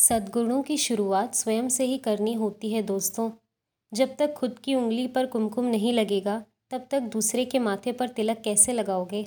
सद्गुणों की शुरुआत स्वयं से ही करनी होती है दोस्तों। जब तक खुद की उंगली पर कुमकुम नहीं लगेगा, तब तक दूसरे के माथे पर तिलक कैसे लगाओगे?